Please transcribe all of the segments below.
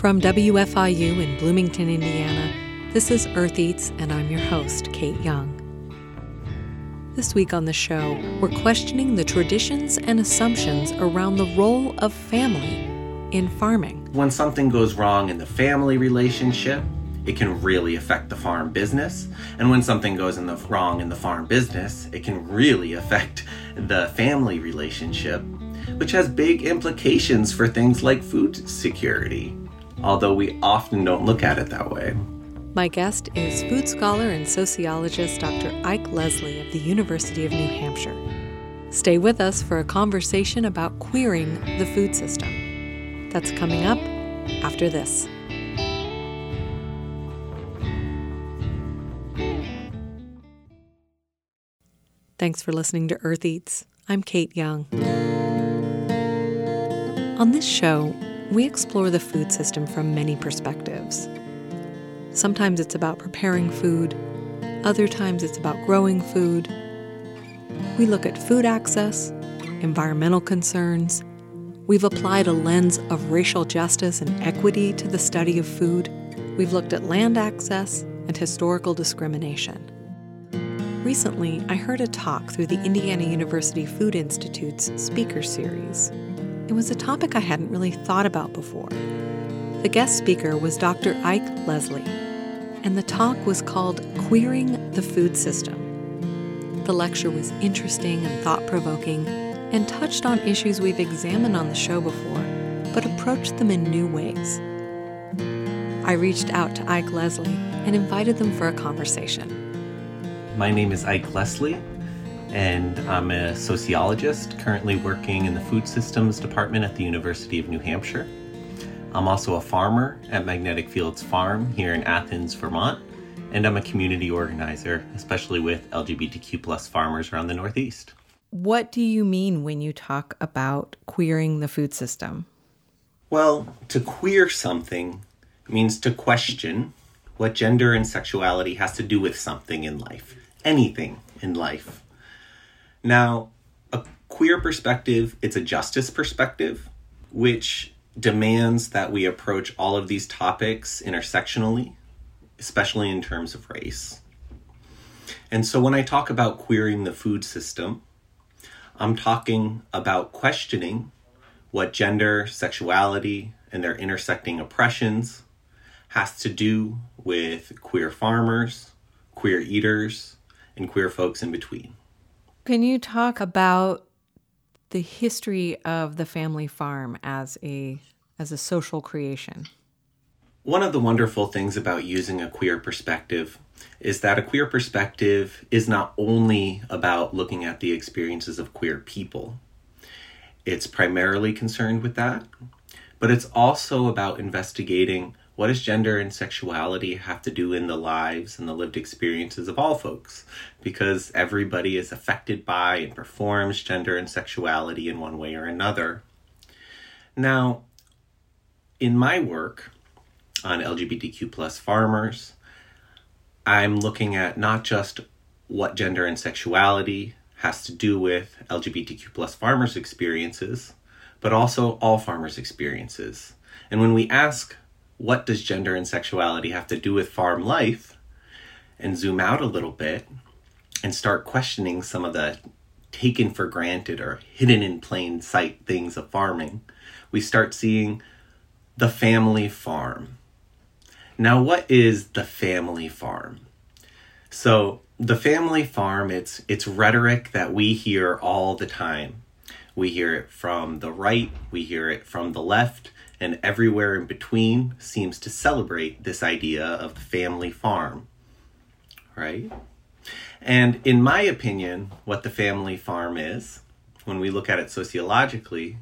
From WFIU in Bloomington, Indiana, this is Earth Eats, and I'm your host, Kate Young. This week on the show, we're questioning the traditions and assumptions around the role of family in farming. When something goes wrong in the family relationship, it can really affect the farm business. And when something goes in the wrong in the farm business, it can really affect the family relationship, which has big implications for things like food security although we often don't look at it that way. My guest is food scholar and sociologist Dr. Ike Leslie of the University of New Hampshire. Stay with us for a conversation about queering the food system. That's coming up after this. Thanks for listening to Earth Eats. I'm Kate Young. On this show, we explore the food system from many perspectives. Sometimes it's about preparing food, other times it's about growing food. We look at food access, environmental concerns. We've applied a lens of racial justice and equity to the study of food. We've looked at land access and historical discrimination. Recently, I heard a talk through the Indiana University Food Institute's Speaker Series. It was a topic I hadn't really thought about before. The guest speaker was Dr. Ike Leslie, and the talk was called Queering the Food System. The lecture was interesting and thought provoking and touched on issues we've examined on the show before, but approached them in new ways. I reached out to Ike Leslie and invited them for a conversation. My name is Ike Leslie and I'm a sociologist currently working in the food systems department at the University of New Hampshire. I'm also a farmer at Magnetic Fields Farm here in Athens, Vermont, and I'm a community organizer, especially with LGBTQ plus farmers around the Northeast. What do you mean when you talk about queering the food system? Well, to queer something means to question what gender and sexuality has to do with something in life, anything in life. Now, a queer perspective, it's a justice perspective, which demands that we approach all of these topics intersectionally, especially in terms of race. And so when I talk about queering the food system, I'm talking about questioning what gender, sexuality, and their intersecting oppressions has to do with queer farmers, queer eaters, and queer folks in between. Can you talk about the history of the family farm as a as a social creation? One of the wonderful things about using a queer perspective is that a queer perspective is not only about looking at the experiences of queer people. It's primarily concerned with that, but it's also about investigating what does gender and sexuality have to do in the lives and the lived experiences of all folks? Because everybody is affected by and performs gender and sexuality in one way or another. Now, in my work on LGBTQ plus farmers, I'm looking at not just what gender and sexuality has to do with LGBTQ plus farmers' experiences, but also all farmers' experiences. And when we ask what does gender and sexuality have to do with farm life and zoom out a little bit and start questioning some of the taken for granted or hidden in plain sight things of farming, we start seeing the family farm. Now, what is the family farm? So, the family farm, it's it's rhetoric that we hear all the time. We hear it from the right, we hear it from the left, and everywhere in between seems to celebrate this idea of the family farm. Right? And in my opinion, what the family farm is, when we look at it sociologically,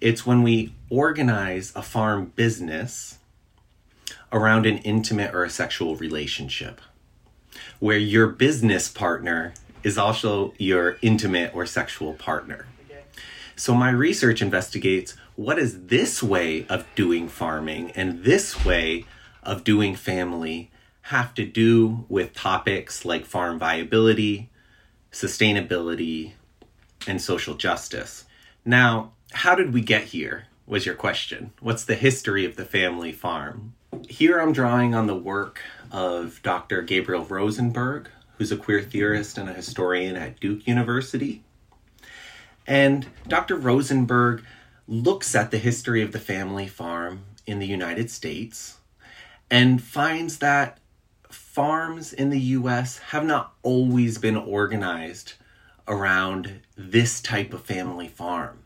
it's when we organize a farm business around an intimate or a sexual relationship, where your business partner is also your intimate or sexual partner. So my research investigates what does this way of doing farming and this way of doing family have to do with topics like farm viability, sustainability, and social justice. Now, how did we get here? was your question. What's the history of the family farm? Here I'm drawing on the work of Dr. Gabriel Rosenberg, who's a queer theorist and a historian at Duke University. And Dr. Rosenberg looks at the history of the family farm in the United States and finds that farms in the US have not always been organized around this type of family farm.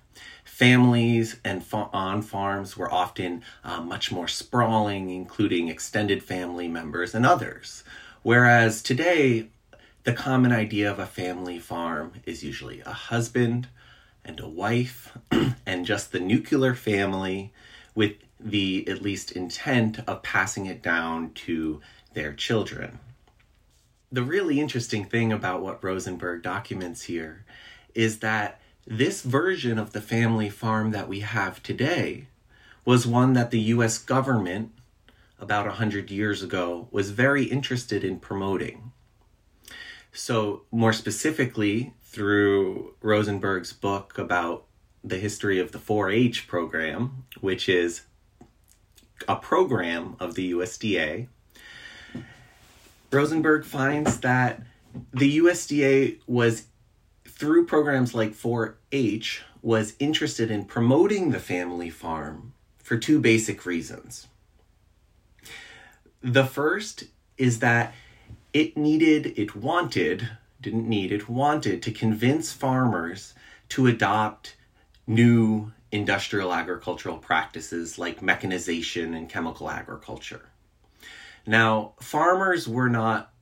Families and fa- on farms were often uh, much more sprawling, including extended family members and others. Whereas today, the common idea of a family farm is usually a husband and a wife and just the nuclear family with the at least intent of passing it down to their children. The really interesting thing about what Rosenberg documents here is that this version of the family farm that we have today was one that the US government about 100 years ago was very interested in promoting. So, more specifically, through Rosenberg's book about the history of the 4 H program, which is a program of the USDA, Rosenberg finds that the USDA was, through programs like 4 H, was interested in promoting the family farm for two basic reasons. The first is that it needed, it wanted, didn't need, it wanted to convince farmers to adopt new industrial agricultural practices like mechanization and chemical agriculture. Now, farmers were not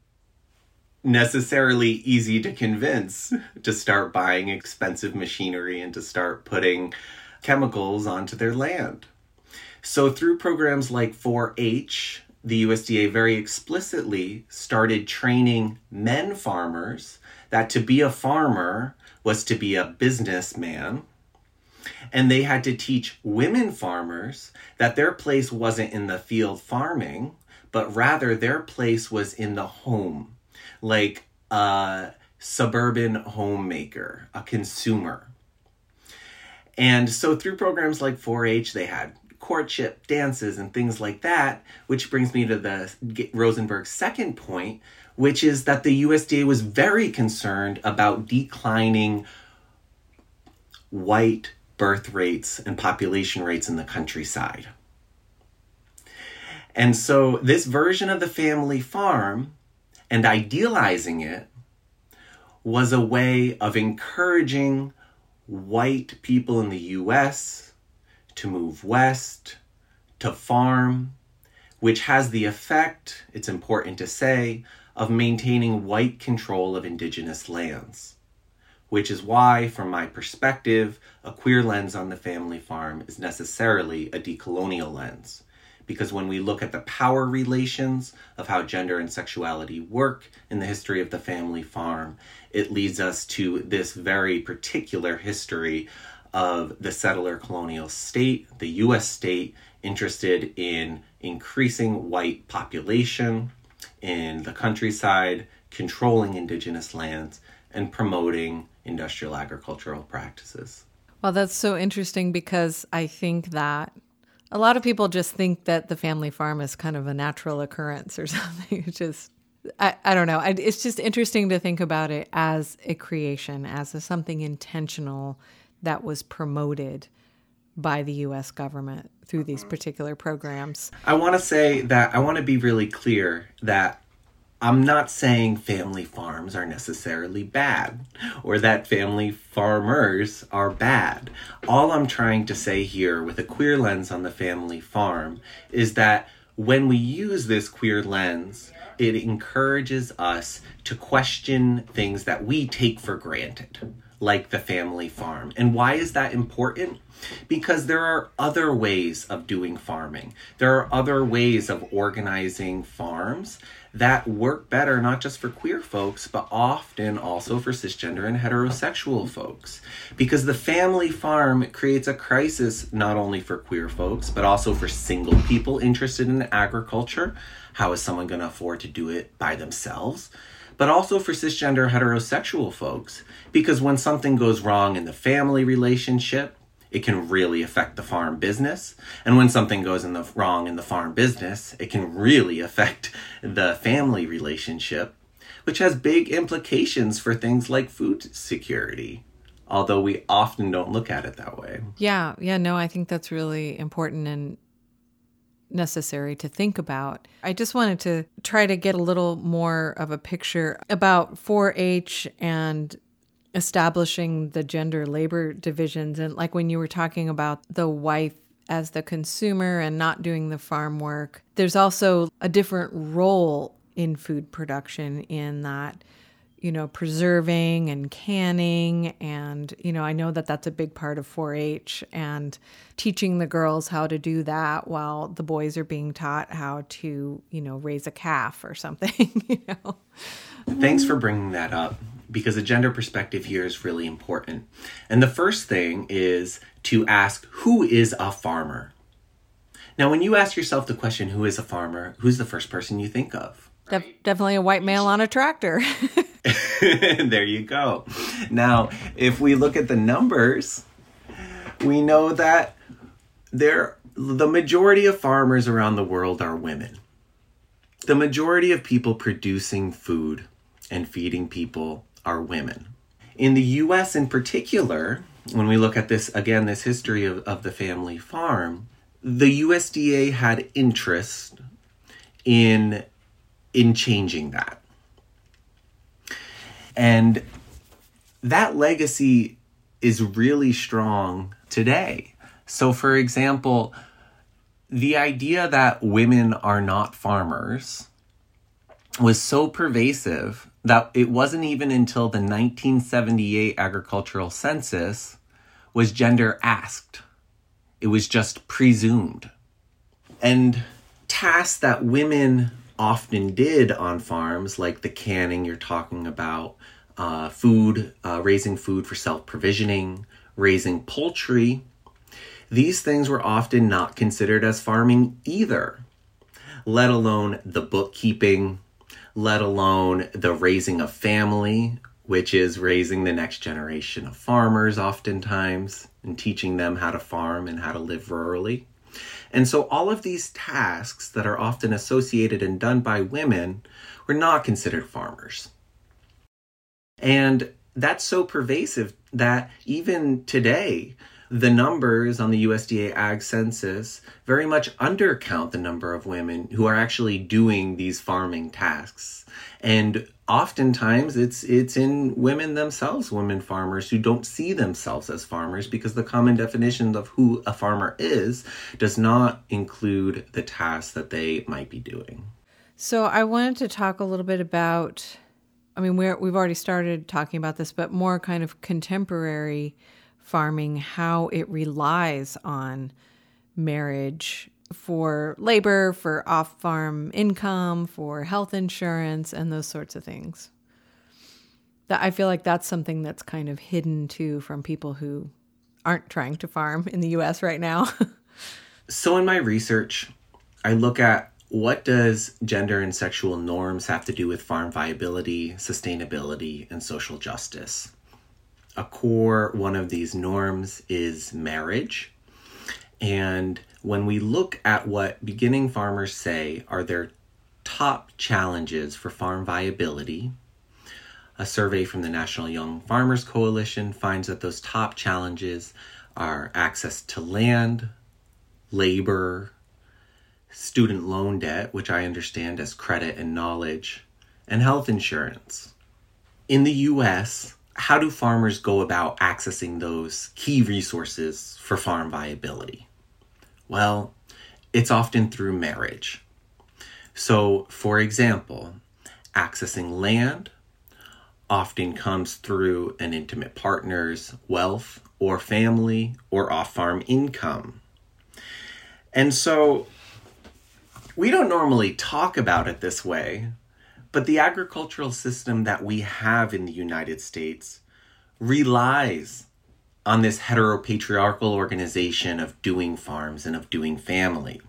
necessarily easy to convince to start buying expensive machinery and to start putting chemicals onto their land. So, through programs like 4 H, the USDA very explicitly started training men farmers that to be a farmer was to be a businessman and they had to teach women farmers that their place wasn't in the field farming, but rather their place was in the home, like a suburban homemaker, a consumer. And so through programs like 4 H, they had courtship dances and things like that, which brings me to the Rosenberg's second point, which is that the USDA was very concerned about declining white birth rates and population rates in the countryside. And so, this version of the family farm and idealizing it was a way of encouraging white people in the US to move west, to farm, which has the effect, it's important to say, of maintaining white control of indigenous lands which is why, from my perspective, a queer lens on the family farm is necessarily a decolonial lens. Because when we look at the power relations of how gender and sexuality work in the history of the family farm, it leads us to this very particular history of the settler colonial state, the US state, interested in increasing white population in the countryside, controlling indigenous lands, and promoting industrial agricultural practices. Well, that's so interesting because I think that a lot of people just think that the family farm is kind of a natural occurrence or something. It's just, I, I don't know. It's just interesting to think about it as a creation, as a, something intentional that was promoted by the US government through these particular programs. I want to say that I want to be really clear that I'm not saying family farms are necessarily bad or that family farmers are bad. All I'm trying to say here with a queer lens on the family farm is that when we use this queer lens, it encourages us to question things that we take for granted, like the family farm. And why is that important? Because there are other ways of doing farming, there are other ways of organizing farms that work better not just for queer folks, but often also for cisgender and heterosexual folks. Because the family farm creates a crisis not only for queer folks, but also for single people interested in agriculture. How is someone going to afford to do it by themselves? But also for cisgender heterosexual folks, because when something goes wrong in the family relationship, it can really affect the farm business. And when something goes in the wrong in the farm business, it can really affect the family relationship, which has big implications for things like food security. Although we often don't look at it that way. Yeah, yeah, no, I think that's really important and necessary to think about. I just wanted to try to get a little more of a picture about 4 H and establishing the gender labor divisions. And like when you were talking about the wife as the consumer and not doing the farm work, there's also a different role in food production in that you know, preserving and canning. And, you know, I know that that's a big part of 4 H and teaching the girls how to do that while the boys are being taught how to, you know, raise a calf or something, you know. Thanks for bringing that up because the gender perspective here is really important. And the first thing is to ask who is a farmer? Now, when you ask yourself the question, who is a farmer, who's the first person you think of? Def- definitely a white male on a tractor. there you go. Now, if we look at the numbers, we know that there the majority of farmers around the world are women. The majority of people producing food and feeding people are women. In the US in particular, when we look at this again, this history of, of the family farm, the USDA had interest in in changing that. And that legacy is really strong today. So, for example, the idea that women are not farmers was so pervasive that it wasn't even until the 1978 agricultural census was gender asked. It was just presumed. And tasks that women often did on farms, like the canning you're talking about, uh, food, uh, raising food for self provisioning, raising poultry, these things were often not considered as farming either, let alone the bookkeeping, let alone the raising of family, which is raising the next generation of farmers oftentimes and teaching them how to farm and how to live rurally. And so all of these tasks that are often associated and done by women were not considered farmers. And that's so pervasive that even today, the numbers on the USDA Ag Census very much undercount the number of women who are actually doing these farming tasks. And oftentimes it's it's in women themselves, women farmers who don't see themselves as farmers because the common definition of who a farmer is does not include the tasks that they might be doing. So I wanted to talk a little bit about I mean we're we've already started talking about this, but more kind of contemporary farming, how it relies on marriage for labor, for off farm income, for health insurance, and those sorts of things. That I feel like that's something that's kind of hidden too from people who aren't trying to farm in the US right now. so in my research, I look at what does gender and sexual norms have to do with farm viability, sustainability, and social justice? a core one of these norms is marriage. And when we look at what beginning farmers say are their top challenges for farm viability, a survey from the National Young Farmers Coalition finds that those top challenges are access to land, labor, student loan debt, which I understand as credit and knowledge, and health insurance. In the US, how do farmers go about accessing those key resources for farm viability? Well, it's often through marriage. So, for example, accessing land often comes through an intimate partner's wealth or family or off farm income. And so, we don't normally talk about it this way, but the agricultural system that we have in the United States relies on this heteropatriarchal organization of doing farms and of doing family.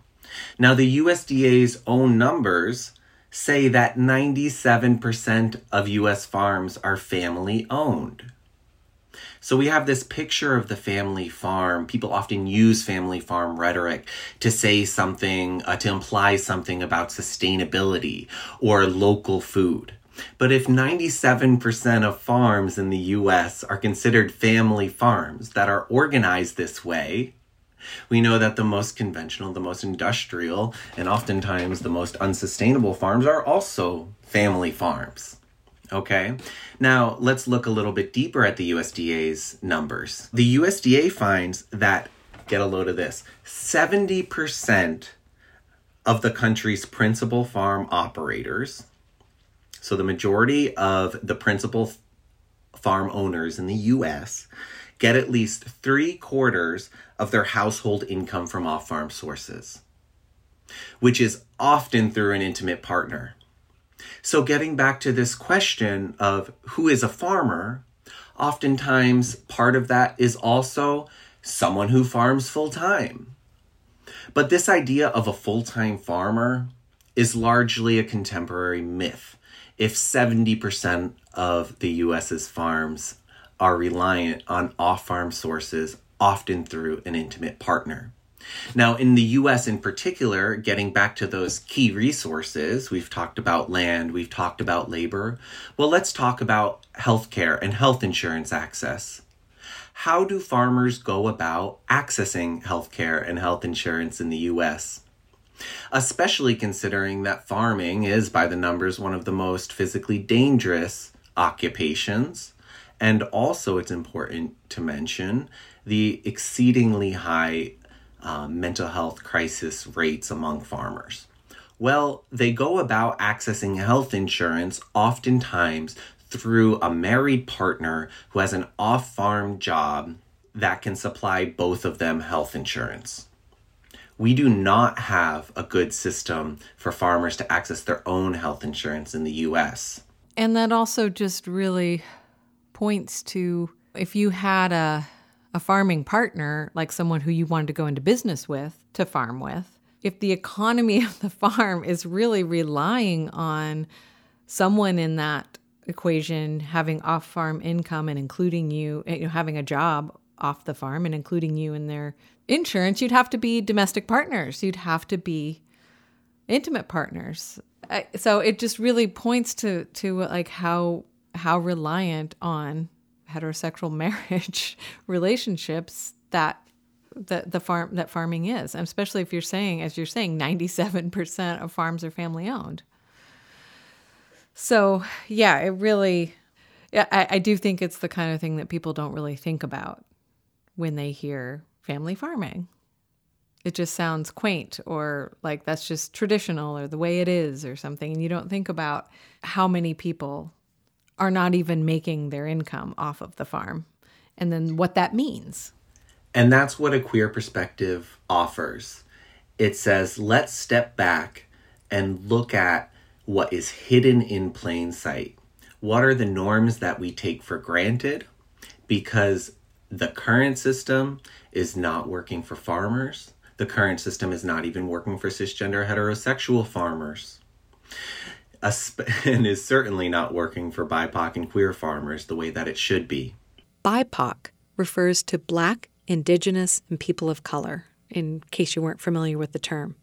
Now, the USDA's own numbers say that 97% of US farms are family owned. So we have this picture of the family farm. People often use family farm rhetoric to say something, uh, to imply something about sustainability or local food. But if 97% of farms in the US are considered family farms that are organized this way, we know that the most conventional, the most industrial, and oftentimes the most unsustainable farms are also family farms. Okay, now let's look a little bit deeper at the USDA's numbers. The USDA finds that, get a load of this, 70% of the country's principal farm operators, so the majority of the principal farm owners in the US, get at least three quarters of their household income from off farm sources, which is often through an intimate partner. So, getting back to this question of who is a farmer, oftentimes part of that is also someone who farms full time. But this idea of a full time farmer is largely a contemporary myth. If 70% of the US's farms are reliant on off farm sources, often through an intimate partner. Now, in the US in particular, getting back to those key resources, we've talked about land, we've talked about labor. Well, let's talk about healthcare and health insurance access. How do farmers go about accessing healthcare and health insurance in the US? Especially considering that farming is, by the numbers, one of the most physically dangerous occupations. And also, it's important to mention the exceedingly high um, mental health crisis rates among farmers? Well, they go about accessing health insurance oftentimes through a married partner who has an off farm job that can supply both of them health insurance. We do not have a good system for farmers to access their own health insurance in the US. And that also just really points to if you had a a farming partner, like someone who you wanted to go into business with to farm with, if the economy of the farm is really relying on someone in that equation having off farm income and including you, eh, you know, having a job off the farm and including you in their insurance, you'd have to be domestic partners. You'd have to be intimate partners. Eh, so it just really points to to like how how reliant on heterosexual marriage relationships that the the farm that farming is, and especially if you're saying, as you're saying, 97% of farms are family owned. So yeah, it really, yeah, I, I do think it's the kind of thing that people don't really think about when they hear family farming. It just sounds quaint or like that's just traditional or the way it is or something. And you don't think about how many people are not even making their income off of the farm and then what that means. And that's what a queer perspective offers. It says, let's step back and look at what is hidden in plain sight. What are the norms that we take for granted? Because the current system is not working for farmers. The current system is not even working for cisgender heterosexual farmers and is certainly not working for BIPOC and queer farmers the way that it should be. BIPOC refers to Black, Indigenous, and people of color, in case you weren't familiar with the term.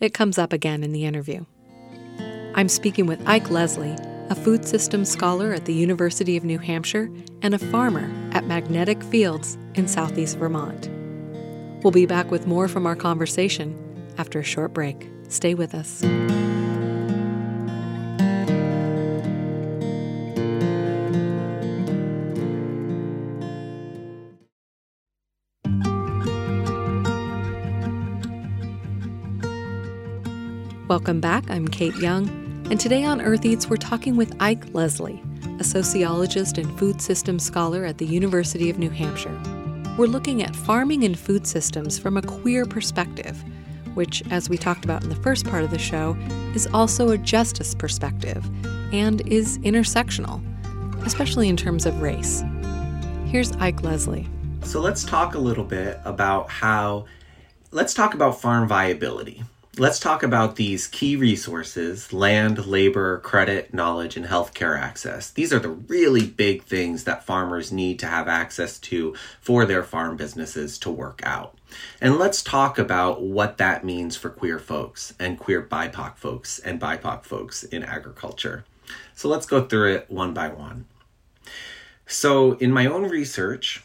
It comes up again in the interview. I'm speaking with Ike Leslie, a food systems scholar at the University of New Hampshire and a farmer at Magnetic Fields in southeast Vermont. We'll be back with more from our conversation after a short break. Stay with us. Welcome back. I'm Kate Young, and today on Earth Eats, we're talking with Ike Leslie, a sociologist and food systems scholar at the University of New Hampshire. We're looking at farming and food systems from a queer perspective, which, as we talked about in the first part of the show, is also a justice perspective and is intersectional, especially in terms of race. Here's Ike Leslie. So let's talk a little bit about how, let's talk about farm viability let's talk about these key resources land, labor, credit, knowledge, and healthcare access. These are the really big things that farmers need to have access to for their farm businesses to work out. And let's talk about what that means for queer folks and queer BIPOC folks and BIPOC folks in agriculture. So let's go through it one by one. So, in my own research,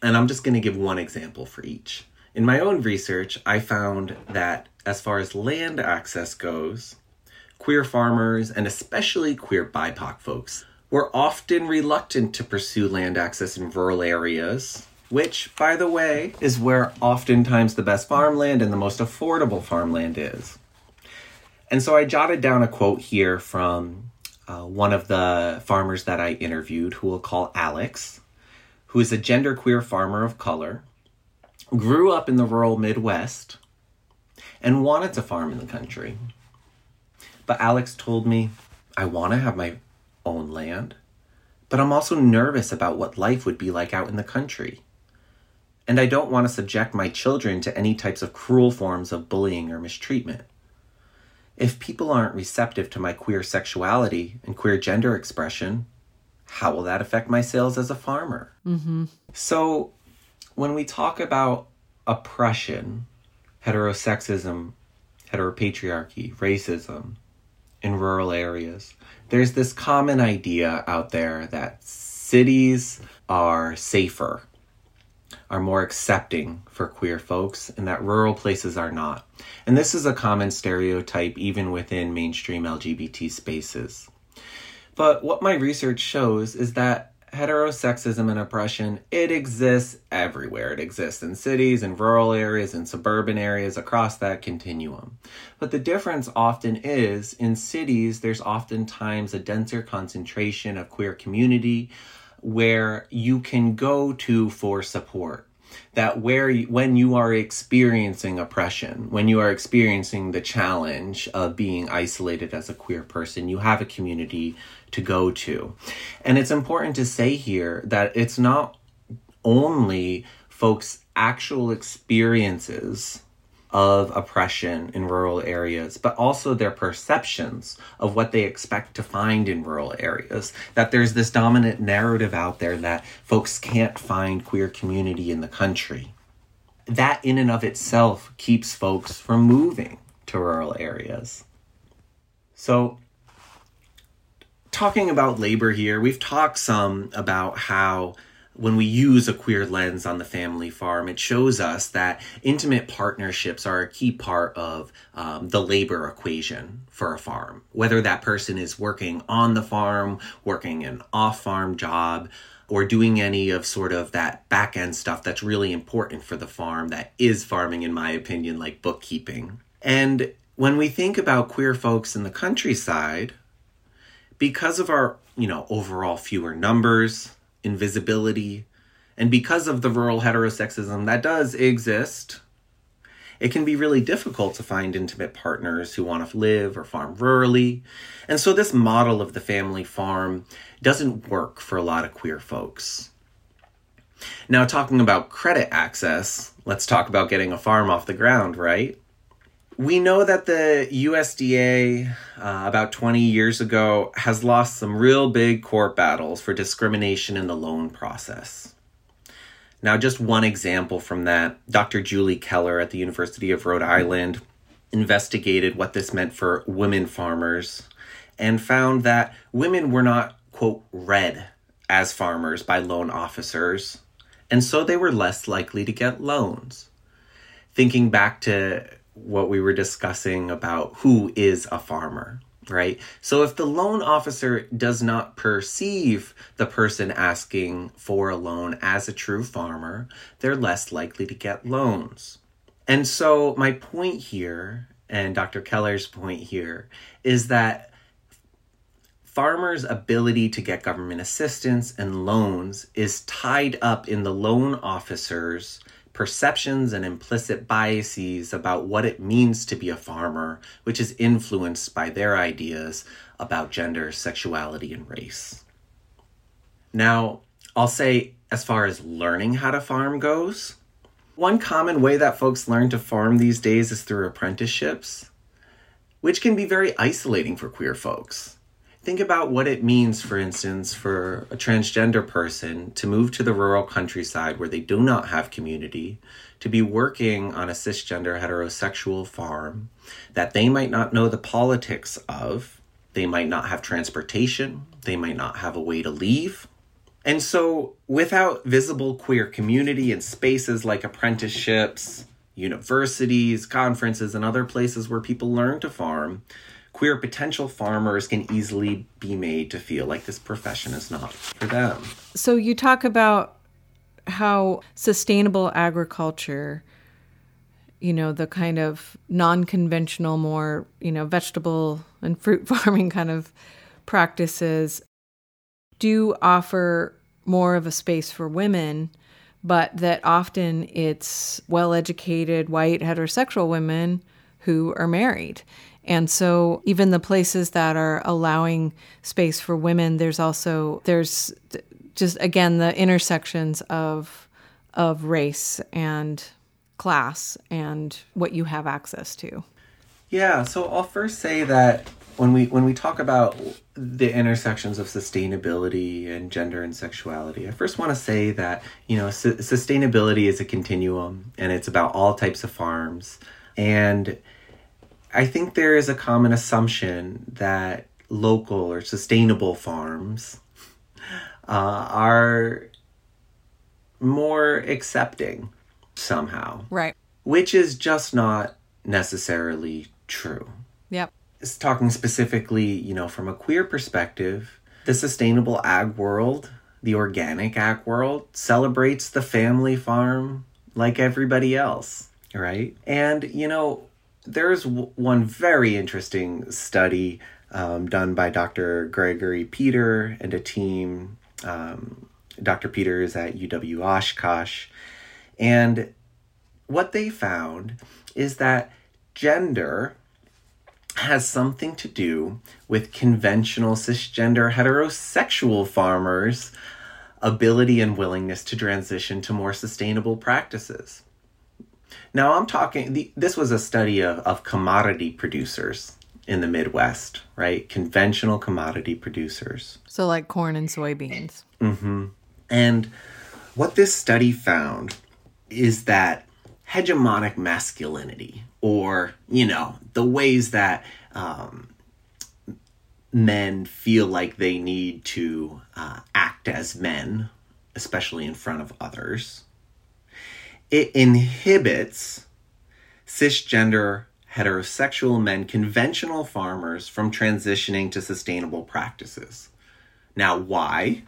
and I'm just going to give one example for each. In my own research, I found that as far as land access goes, queer farmers and especially queer BIPOC folks were often reluctant to pursue land access in rural areas, which, by the way, is where oftentimes the best farmland and the most affordable farmland is. And so I jotted down a quote here from uh, one of the farmers that I interviewed, who we'll call Alex who is a genderqueer farmer of color, grew up in the rural Midwest, and wanted to farm in the country. But Alex told me, I want to have my own land, but I'm also nervous about what life would be like out in the country. And I don't want to subject my children to any types of cruel forms of bullying or mistreatment. If people aren't receptive to my queer sexuality and queer gender expression, how will that affect my sales as a farmer? Mm-hmm. So, when we talk about oppression, heterosexism, heteropatriarchy, racism in rural areas, there's this common idea out there that cities are safer, are more accepting for queer folks, and that rural places are not. And this is a common stereotype even within mainstream LGBT spaces. But what my research shows is that heterosexism and oppression, it exists everywhere. It exists in cities, in rural areas, in suburban areas, across that continuum. But the difference often is in cities, there's oftentimes a denser concentration of queer community where you can go to for support that where when you are experiencing oppression, when you are experiencing the challenge of being isolated as a queer person, you have a community to go to. And it's important to say here that it's not only folks' actual experiences of oppression in rural areas, but also their perceptions of what they expect to find in rural areas. That there's this dominant narrative out there that folks can't find queer community in the country. That, in and of itself, keeps folks from moving to rural areas. So, talking about labor here, we've talked some about how when we use a queer lens on the family farm, it shows us that intimate partnerships are a key part of um, the labor equation for a farm. Whether that person is working on the farm, working an off farm job, or doing any of sort of that back end stuff that's really important for the farm that is farming, in my opinion, like bookkeeping. And when we think about queer folks in the countryside, because of our, you know, overall fewer numbers, invisibility, and because of the rural heterosexism that does exist, it can be really difficult to find intimate partners who want to live or farm rurally. And so, this model of the family farm doesn't work for a lot of queer folks. Now, talking about credit access, let's talk about getting a farm off the ground, right? We know that the USDA, uh, about 20 years ago, has lost some real big court battles for discrimination in the loan process. Now, just one example from that Dr. Julie Keller at the University of Rhode Island investigated what this meant for women farmers and found that women were not, quote, read as farmers by loan officers, and so they were less likely to get loans. Thinking back to what we were discussing about who is a farmer, right? So if the loan officer does not perceive the person asking for a loan as a true farmer, they're less likely to get loans. And so my point here, and Dr. Keller's point here, is that farmers' ability to get government assistance and loans is tied up in the loan officer's perceptions and implicit biases about what it means to be a farmer, which is influenced by their ideas about gender, sexuality, and race. Now, I'll say, as far as learning how to farm goes, One common way that folks learn to farm these days is through apprenticeships, which can be very isolating for queer folks. Think about what it means, for instance, for a transgender person to move to the rural countryside where they do not have community, to be working on a cisgender heterosexual farm that they might not know the politics of. They might not have transportation, they might not have a way to leave. And so, without visible queer community and spaces like apprenticeships, universities, conferences, and other places where people learn to farm, queer potential farmers can easily be made to feel like this profession is not for them. So, you talk about how sustainable agriculture, you know, the kind of non conventional, more, you know, vegetable and fruit farming kind of practices do offer more of a space for women, but that often it's well educated, white, heterosexual women who are married. And so even the places that are allowing space for women, there's also there's just again the intersections of of race and class and what you have access to. Yeah, so I'll first say that when we when we talk about the intersections of sustainability and gender and sexuality, I first want to say that you know su- sustainability is a continuum and it's about all types of farms and I think there is a common assumption that local or sustainable farms uh, are more accepting somehow. Right. Which is just not necessarily true. Yep. It's talking specifically, you know, from a queer perspective, the sustainable ag world, the organic ag world, celebrates the family farm like everybody else, right? And, you know, there's w- one very interesting study um, done by Dr. Gregory Peter and a team. Um, Dr. Peter is at UW Oshkosh. And what they found is that gender has something to do with conventional cisgender heterosexual farmers' ability and willingness to transition to more sustainable practices. Now, I'm talking, the, this was a study of, of commodity producers in the Midwest, right? Conventional commodity producers. So, like corn and soybeans. Mm-hmm. And what this study found is that hegemonic masculinity, or, you know, the ways that um, men feel like they need to uh, act as men, especially in front of others, it inhibits cisgender heterosexual men, conventional farmers, from transitioning to sustainable practices. Now, why?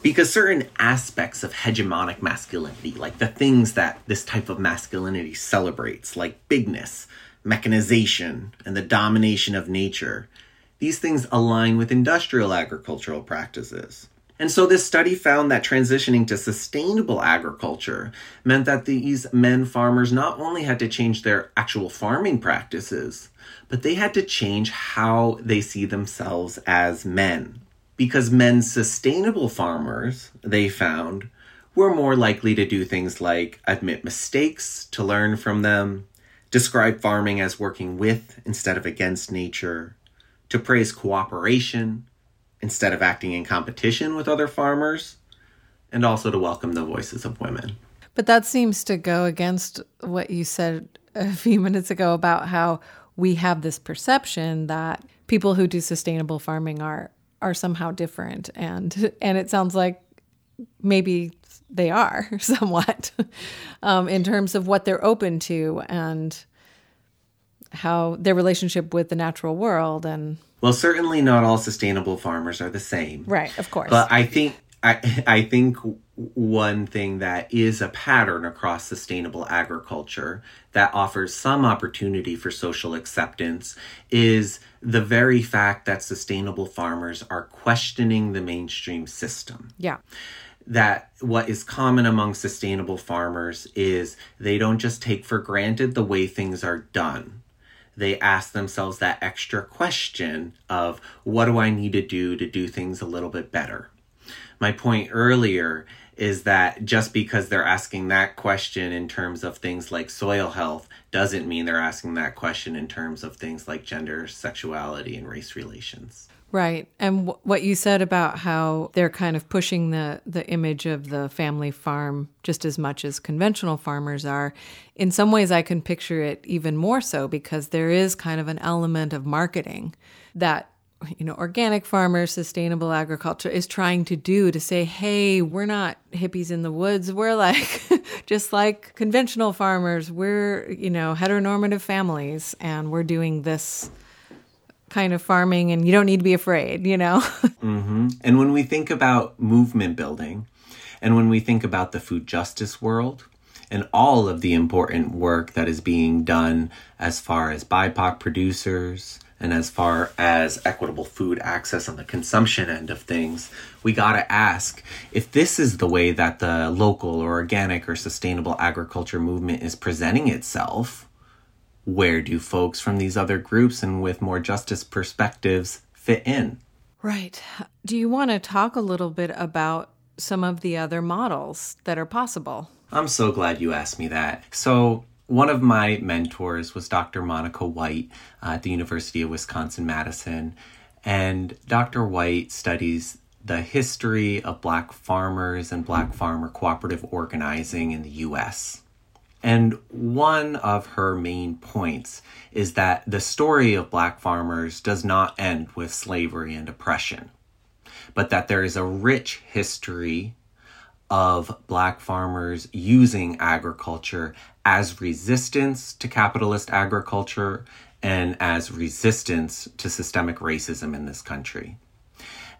Because certain aspects of hegemonic masculinity, like the things that this type of masculinity celebrates, like bigness, mechanization, and the domination of nature, these things align with industrial agricultural practices. And so this study found that transitioning to sustainable agriculture meant that these men farmers not only had to change their actual farming practices, but they had to change how they see themselves as men. Because men sustainable farmers, they found, were more likely to do things like admit mistakes, to learn from them, describe farming as working with instead of against nature, to praise cooperation, instead of acting in competition with other farmers, and also to welcome the voices of women. But that seems to go against what you said a few minutes ago about how we have this perception that people who do sustainable farming are are somehow different and and it sounds like maybe they are somewhat um, in terms of what they're open to and how their relationship with the natural world and well, certainly not all sustainable farmers are the same. Right, of course. But I think I I think one thing that is a pattern across sustainable agriculture that offers some opportunity for social acceptance is the very fact that sustainable farmers are questioning the mainstream system. Yeah. That what is common among sustainable farmers is they don't just take for granted the way things are done they ask themselves that extra question of what do I need to do to do things a little bit better? My point earlier is that just because they're asking that question in terms of things like soil health doesn't mean they're asking that question in terms of things like gender, sexuality, and race relations. Right. And w- what you said about how they're kind of pushing the, the image of the family farm just as much as conventional farmers are, in some ways I can picture it even more so because there is kind of an element of marketing that you know organic farmers sustainable agriculture is trying to do to say hey we're not hippies in the woods we're like just like conventional farmers we're you know heteronormative families and we're doing this kind of farming and you don't need to be afraid, you know? mm-hmm. And when we think about movement building and when we think about the food justice world, and all of the important work that is being done as far as BIPOC producers and as far as equitable food access on the consumption end of things, we got to ask if this is the way that the local or organic or sustainable agriculture movement is presenting itself where do folks from these other groups and with more justice perspectives fit in? Right. Do you want to talk a little bit about some of the other models that are possible? I'm so glad you asked me that. So, one of my mentors was Dr. Monica White uh, at the University of Wisconsin Madison. And Dr. White studies the history of Black farmers and Black farmer cooperative organizing in the US. And one of her main points is that the story of black farmers does not end with slavery and oppression, but that there is a rich history of black farmers using agriculture as resistance to capitalist agriculture and as resistance to systemic racism in this country.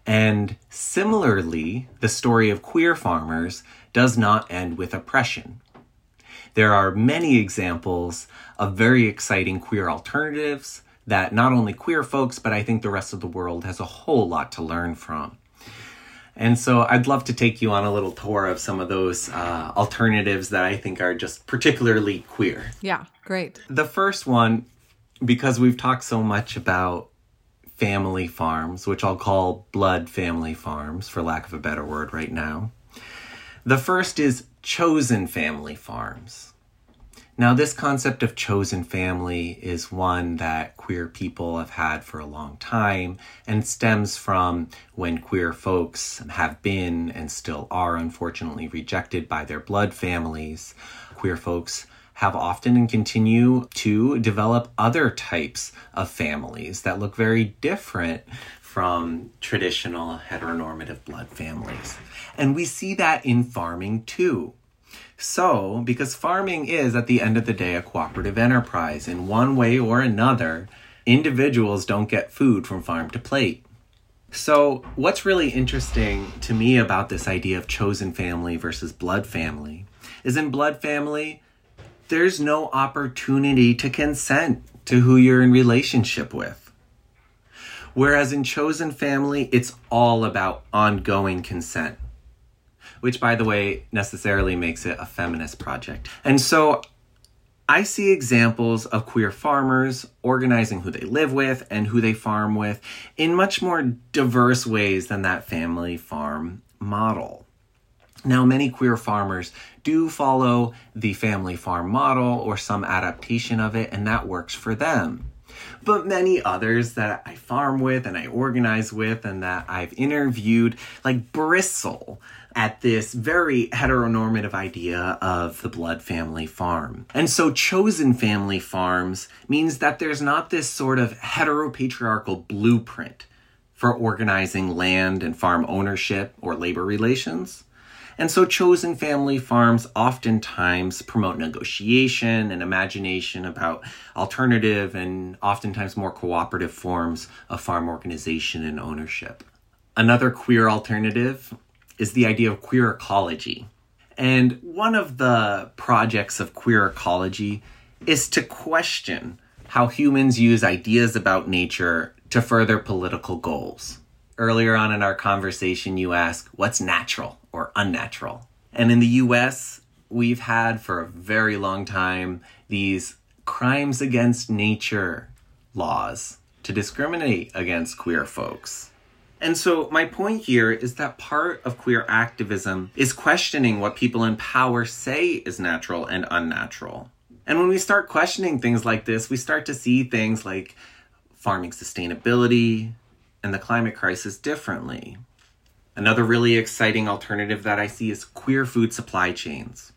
And similarly, the story of queer farmers does not end with oppression there are many examples of very exciting queer alternatives that not only queer folks, but I think the rest of the world has a whole lot to learn from. And so I'd love to take you on a little tour of some of those uh, alternatives that I think are just particularly queer. Yeah, great. The first one, because we've talked so much about family farms, which I'll call blood family farms for lack of a better word right now. The first is chosen family farms. Now, this concept of chosen family is one that queer people have had for a long time and stems from when queer folks have been and still are unfortunately rejected by their blood families. Queer folks have often and continue to develop other types of families that look very different from traditional heteronormative blood families. And we see that in farming too. So, because farming is at the end of the day a cooperative enterprise, in one way or another, individuals don't get food from farm to plate. So, what's really interesting to me about this idea of chosen family versus blood family is in blood family, there's no opportunity to consent to who you're in relationship with. Whereas in chosen family, it's all about ongoing consent which, by the way, necessarily makes it a feminist project. And so I see examples of queer farmers organizing who they live with and who they farm with in much more diverse ways than that family farm model. Now, many queer farmers do follow the family farm model or some adaptation of it, and that works for them. But many others that I farm with and I organize with and that I've interviewed, like bristle at this very heteronormative idea of the blood family farm. And so chosen family farms means that there's not this sort of heteropatriarchal blueprint for organizing land and farm ownership or labor relations. And so chosen family farms oftentimes promote negotiation and imagination about alternative and oftentimes more cooperative forms of farm organization and ownership. Another queer alternative is the idea of queer ecology. And one of the projects of queer ecology is to question how humans use ideas about nature to further political goals. Earlier on in our conversation, you asked, what's natural or unnatural? And in the US, we've had for a very long time these crimes against nature laws to discriminate against queer folks. And so, my point here is that part of queer activism is questioning what people in power say is natural and unnatural. And when we start questioning things like this, we start to see things like farming sustainability and the climate crisis differently. Another really exciting alternative that I see is queer food supply chains.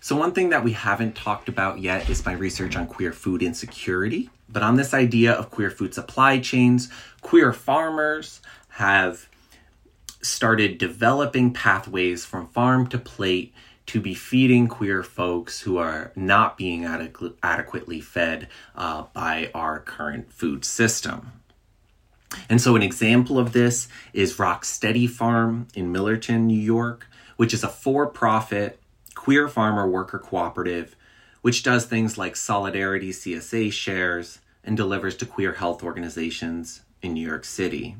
So, one thing that we haven't talked about yet is my research on queer food insecurity. But on this idea of queer food supply chains, queer farmers have started developing pathways from farm to plate to be feeding queer folks who are not being adequ- adequately fed uh, by our current food system. And so, an example of this is Rocksteady Farm in Millerton, New York, which is a for profit queer farmer worker cooperative, which does things like solidarity CSA shares and delivers to queer health organizations in New York City.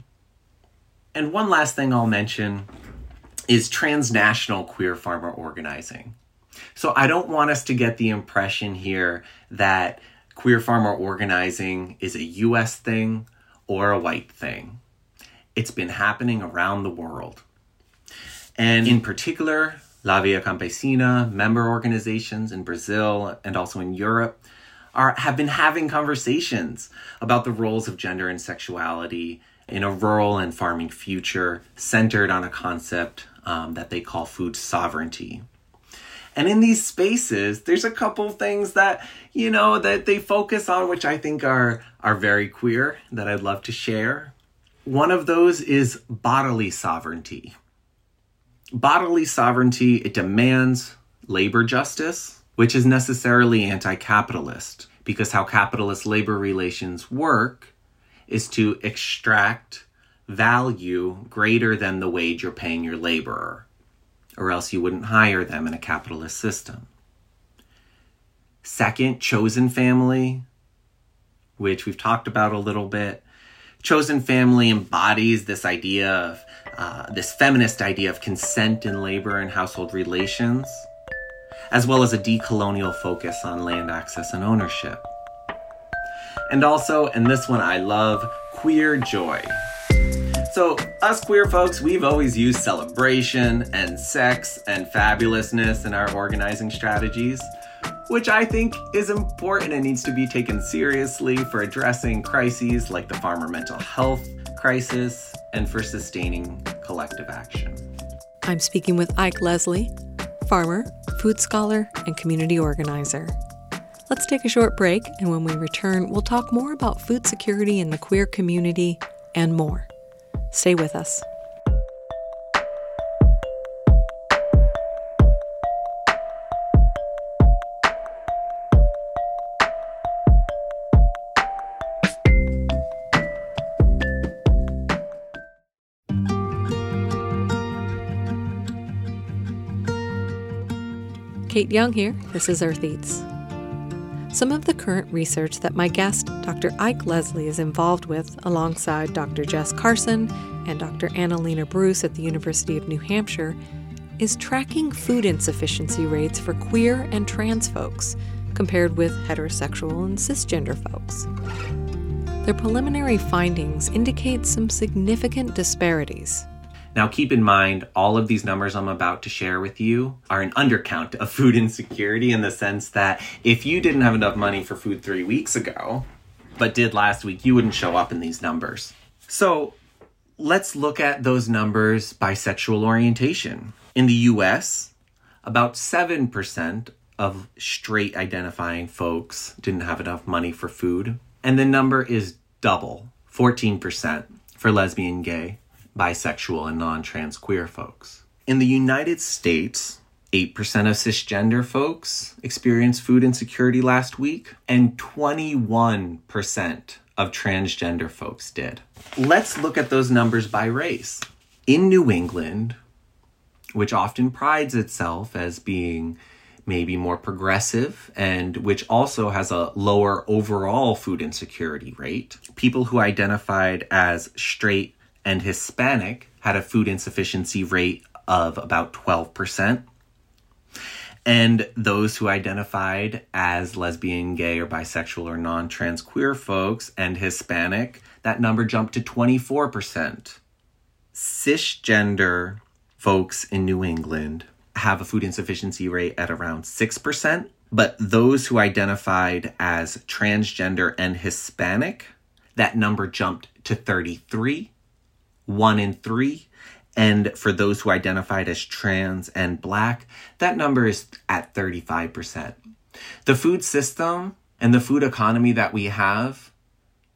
And one last thing I'll mention is transnational queer farmer organizing. So I don't want us to get the impression here that queer farmer organizing is a US thing or a white thing. It's been happening around the world. And in particular, La Via Campesina member organizations in Brazil and also in Europe are have been having conversations about the roles of gender and sexuality in a rural and farming future centered on a concept um, that they call food sovereignty. And in these spaces, there's a couple things that, you know, that they focus on, which I think are, are very queer that I'd love to share. One of those is bodily sovereignty. Bodily sovereignty, it demands labor justice, which is necessarily anti capitalist, because how capitalist labor relations work is to extract value greater than the wage you're paying your laborer, or else you wouldn't hire them in a capitalist system. Second, chosen family, which we've talked about a little bit. Chosen family embodies this idea of uh, this feminist idea of consent in labor and household relations, as well as a decolonial focus on land access and ownership. And also, and this one I love, queer joy. So, us queer folks, we've always used celebration and sex and fabulousness in our organizing strategies, which I think is important and needs to be taken seriously for addressing crises like the farmer mental health crisis and for sustaining collective action. I'm speaking with Ike Leslie, farmer, food scholar, and community organizer. Let's take a short break, and when we return, we'll talk more about food security in the queer community and more. Stay with us. Kayte Young here. This is Earth Eats. Some of the current research that my guest, Dr. Ike Leslie, is involved with, alongside Dr. Jess Carson and Dr. Analena Bruce at the University of New Hampshire, is tracking food insufficiency rates for queer and trans folks compared with heterosexual and cisgender folks. Their preliminary findings indicate some significant disparities now, keep in mind, all of these numbers I'm about to share with you are an undercount of food insecurity in the sense that if you didn't have enough money for food three weeks ago, but did last week, you wouldn't show up in these numbers. So, let's look at those numbers by sexual orientation. In the US, about 7% of straight identifying folks didn't have enough money for food, and the number is double 14% for lesbian, gay, bisexual, and non trans queer folks. In the United States, 8% of cisgender folks experienced food insecurity last week, and 21% of transgender folks did. Let's look at those numbers by race. In New England, which often prides itself as being maybe more progressive and which also has a lower overall food insecurity rate, people who identified as straight and Hispanic had a food insufficiency rate of about 12%. And those who identified as lesbian, gay, or bisexual or non trans queer folks and Hispanic, that number jumped to 24%. cisgender folks in New England have a food insufficiency rate at around 6%, but those who identified as transgender and Hispanic, that number jumped to 33, 1 in 3. And for those who identified as trans and black, that number is at 35%. The food system and the food economy that we have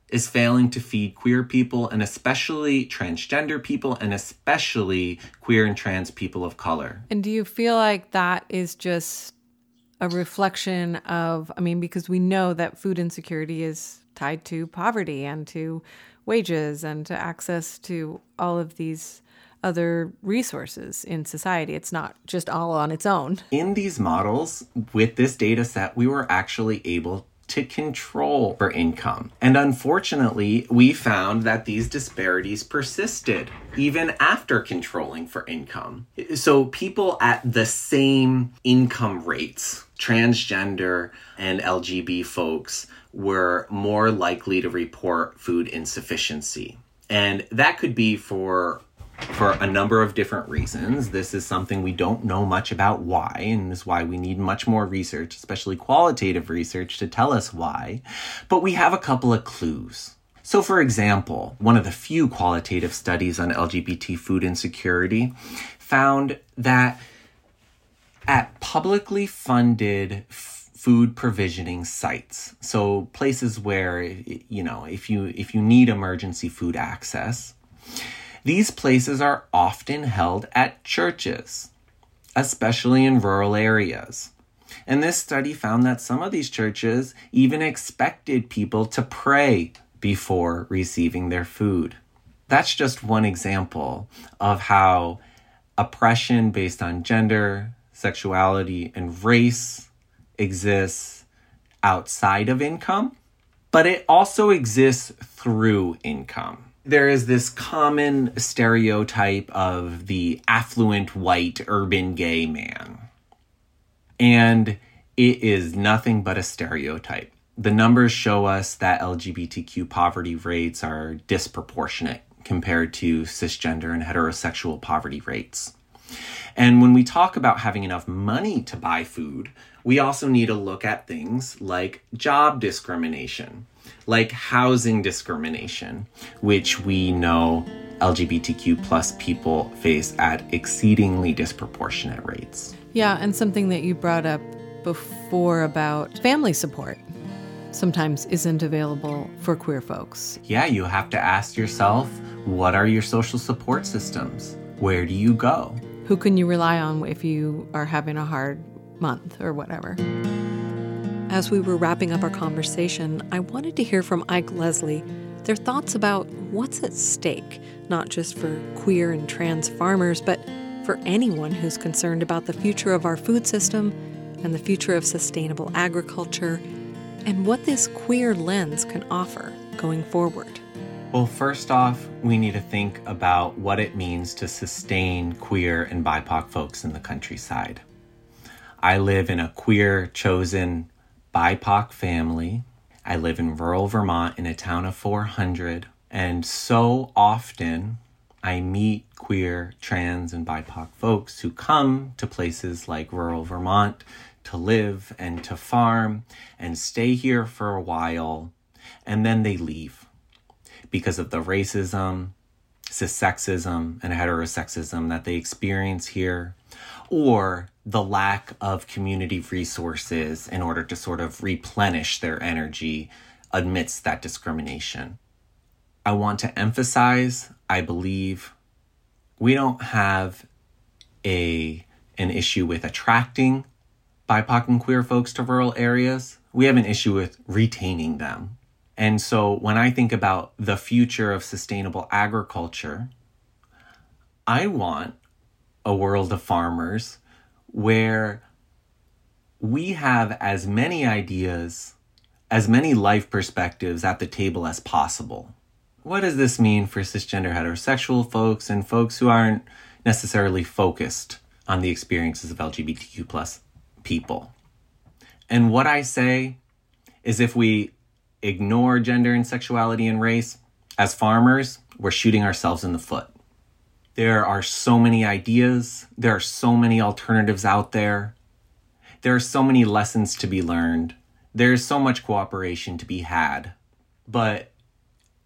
is failing to feed queer people and especially transgender people and especially queer and trans people of color. And do you feel like that is just a reflection of, I mean, because we know that food insecurity is tied to poverty and to wages and to access to all of these other resources in society. It's not just all on its own. In these models, with this data set, we were actually able to control for income. And unfortunately, we found that these disparities persisted even after controlling for income. So people at the same income rates, transgender and LGB folks, were more likely to report food insufficiency. And that could be for for a number of different reasons. This is something we don't know much about why, and is why we need much more research, especially qualitative research, to tell us why. But we have a couple of clues. So, for example, one of the few qualitative studies on LGBT food insecurity found that at publicly funded food provisioning sites so places where you know if you if you need emergency food access these places are often held at churches, especially in rural areas. And this study found that some of these churches even expected people to pray before receiving their food. That's just one example of how oppression based on gender, sexuality, and race exists outside of income, but it also exists through income there is this common stereotype of the affluent white urban gay man. And it is nothing but a stereotype. The numbers show us that LGBTQ poverty rates are disproportionate compared to cisgender and heterosexual poverty rates. And when we talk about having enough money to buy food, we also need to look at things like job discrimination like housing discrimination, which we know LGBTQ plus people face at exceedingly disproportionate rates. Yeah, and something that you brought up before about family support sometimes isn't available for queer folks. Yeah, you have to ask yourself what are your social support systems? Where do you go? Who can you rely on if you are having a hard month or whatever? As we were wrapping up our conversation, I wanted to hear from Ike Leslie their thoughts about what's at stake, not just for queer and trans farmers, but for anyone who's concerned about the future of our food system and the future of sustainable agriculture, and what this queer lens can offer going forward. Well, first off, we need to think about what it means to sustain queer and BIPOC folks in the countryside. I live in a queer, chosen, BIPOC family. I live in rural Vermont in a town of 400. And so often I meet queer, trans, and BIPOC folks who come to places like rural Vermont to live and to farm and stay here for a while. And then they leave because of the racism, cissexism, and heterosexism that they experience here, or the lack of community resources in order to sort of replenish their energy amidst that discrimination. I want to emphasize, I believe we don't have a an issue with attracting BIPOC and queer folks to rural areas. We have an issue with retaining them. And so when I think about the future of sustainable agriculture, I want a world of farmers where we have as many ideas, as many life perspectives at the table as possible. What does this mean for cisgender heterosexual folks and folks who aren't necessarily focused on the experiences of LGBTQ plus people? And what I say is if we ignore gender and sexuality and race, as farmers, we're shooting ourselves in the foot. There are so many ideas, there are so many alternatives out there. There are so many lessons to be learned. There's so much cooperation to be had. But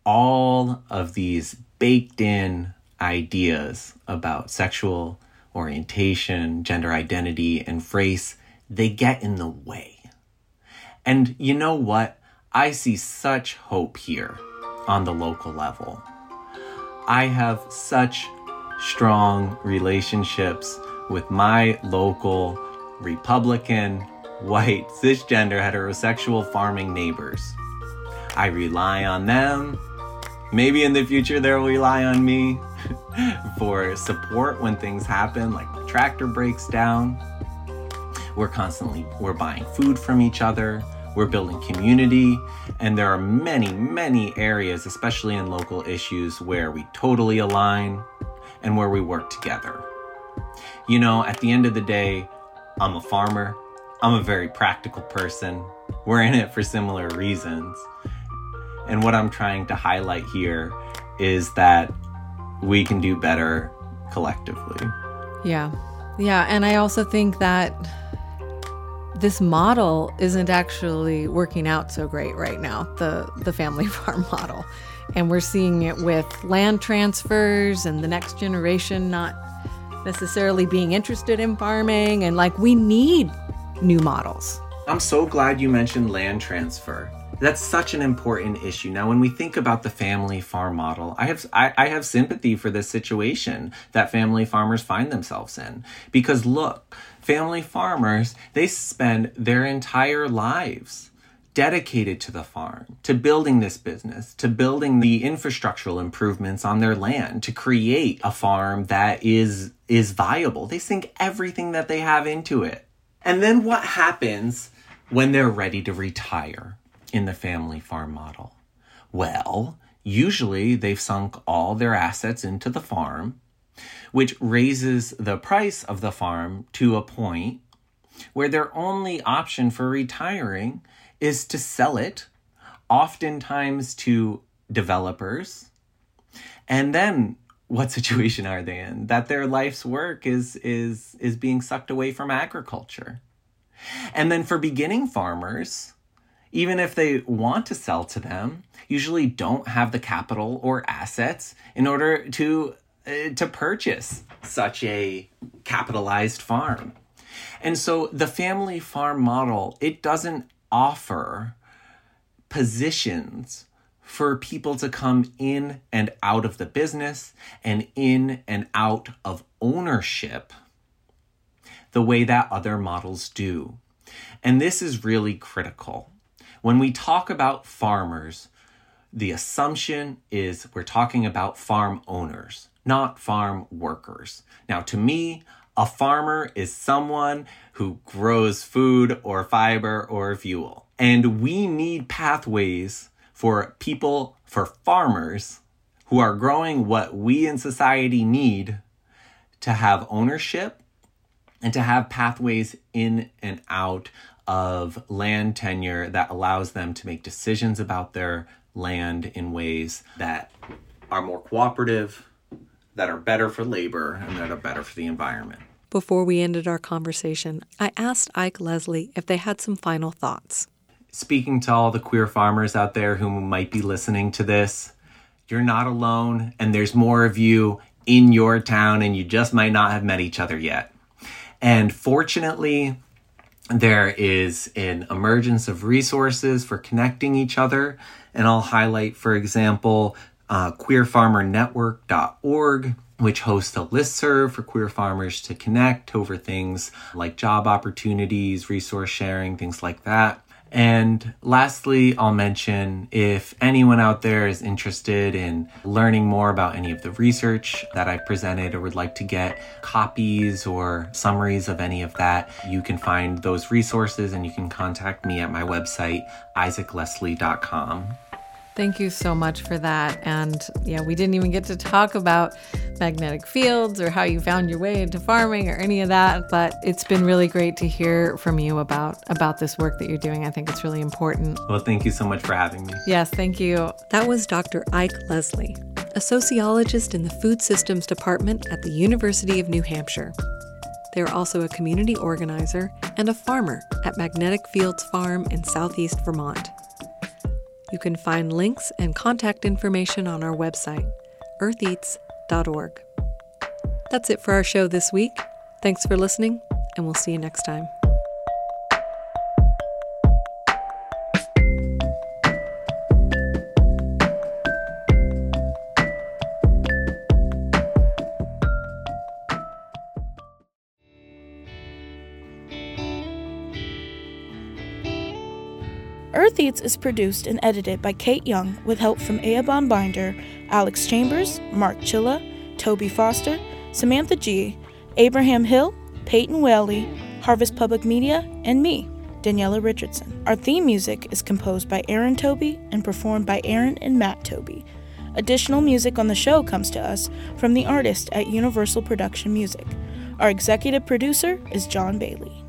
all of these baked in ideas about sexual orientation, gender identity, and race, they get in the way. And you know what? I see such hope here on the local level. I have such strong relationships with my local Republican, white, cisgender, heterosexual farming neighbors. I rely on them. Maybe in the future they'll rely on me for support when things happen, like the tractor breaks down. We're constantly we're buying food from each other. We're building community, and there are many, many areas, especially in local issues, where we totally align and where we work together. You know, at the end of the day, I'm a farmer. I'm a very practical person. We're in it for similar reasons. And what I'm trying to highlight here is that we can do better collectively. Yeah. Yeah. And I also think that this model isn't actually working out so great right now, the, the family farm model. And we're seeing it with land transfers and the next generation not necessarily being interested in farming. And like, we need new models. I'm so glad you mentioned land transfer. That's such an important issue. Now, when we think about the family farm model, I have I, I, have sympathy for this situation that family farmers find themselves in. Because look, family farmers, they spend their entire lives dedicated to the farm, to building this business, to building the infrastructural improvements on their land, to create a farm that is is viable. They sink everything that they have into it. And then what happens when they're ready to retire in the family farm model? Well, usually they've sunk all their assets into the farm, which raises the price of the farm to a point where their only option for retiring is to sell it, oftentimes to developers. And then what situation are they in? That their life's work is is is being sucked away from agriculture. And then for beginning farmers, even if they want to sell to them, usually don't have the capital or assets in order to uh, to purchase such a capitalized farm. And so the family farm model, it doesn't offer positions for people to come in and out of the business and in and out of ownership the way that other models do. And this is really critical. When we talk about farmers, the assumption is we're talking about farm owners, not farm workers. Now, to me, a farmer is someone who grows food or fiber or fuel. And we need pathways for people, for farmers who are growing what we in society need to have ownership and to have pathways in and out of land tenure that allows them to make decisions about their land in ways that are more cooperative, that are better for labor, and that are better for the environment. Before we ended our conversation, I asked Ike Leslie if they had some final thoughts speaking to all the queer farmers out there who might be listening to this, you're not alone, and there's more of you in your town, and you just might not have met each other yet. And fortunately, there is an emergence of resources for connecting each other. And I'll highlight, for example, uh, queerfarmernetwork.org, which hosts a listserv for queer farmers to connect over things like job opportunities, resource sharing, things like that. And lastly, I'll mention if anyone out there is interested in learning more about any of the research that I presented or would like to get copies or summaries of any of that, you can find those resources and you can contact me at my website, isaacleslie.com. Thank you so much for that. And yeah, we didn't even get to talk about magnetic fields or how you found your way into farming or any of that, but it's been really great to hear from you about about this work that you're doing. I think it's really important. Well, thank you so much for having me. Yes, thank you. That was Dr. Ike Leslie, a sociologist in the Food Systems Department at the University of New Hampshire. They are also a community organizer and a farmer at Magnetic Fields Farm in southeast Vermont. You can find links and contact information on our website, eartheats.org. That's it for our show this week. Thanks for listening, and we'll see you next time. Eats is produced and edited by Kayte Young with help from Eoban Binder, Alex Chambers, Mark Chilla, Toby Foster, Samantha G., Abraham Hill, Peyton Whaley, Harvest Public Media, and me, Daniela Richardson. Our theme music is composed by Aaron Toby and performed by Aaron and Matt Toby. Additional music on the show comes to us from the artist at Universal Production Music. Our executive producer is John Bailey.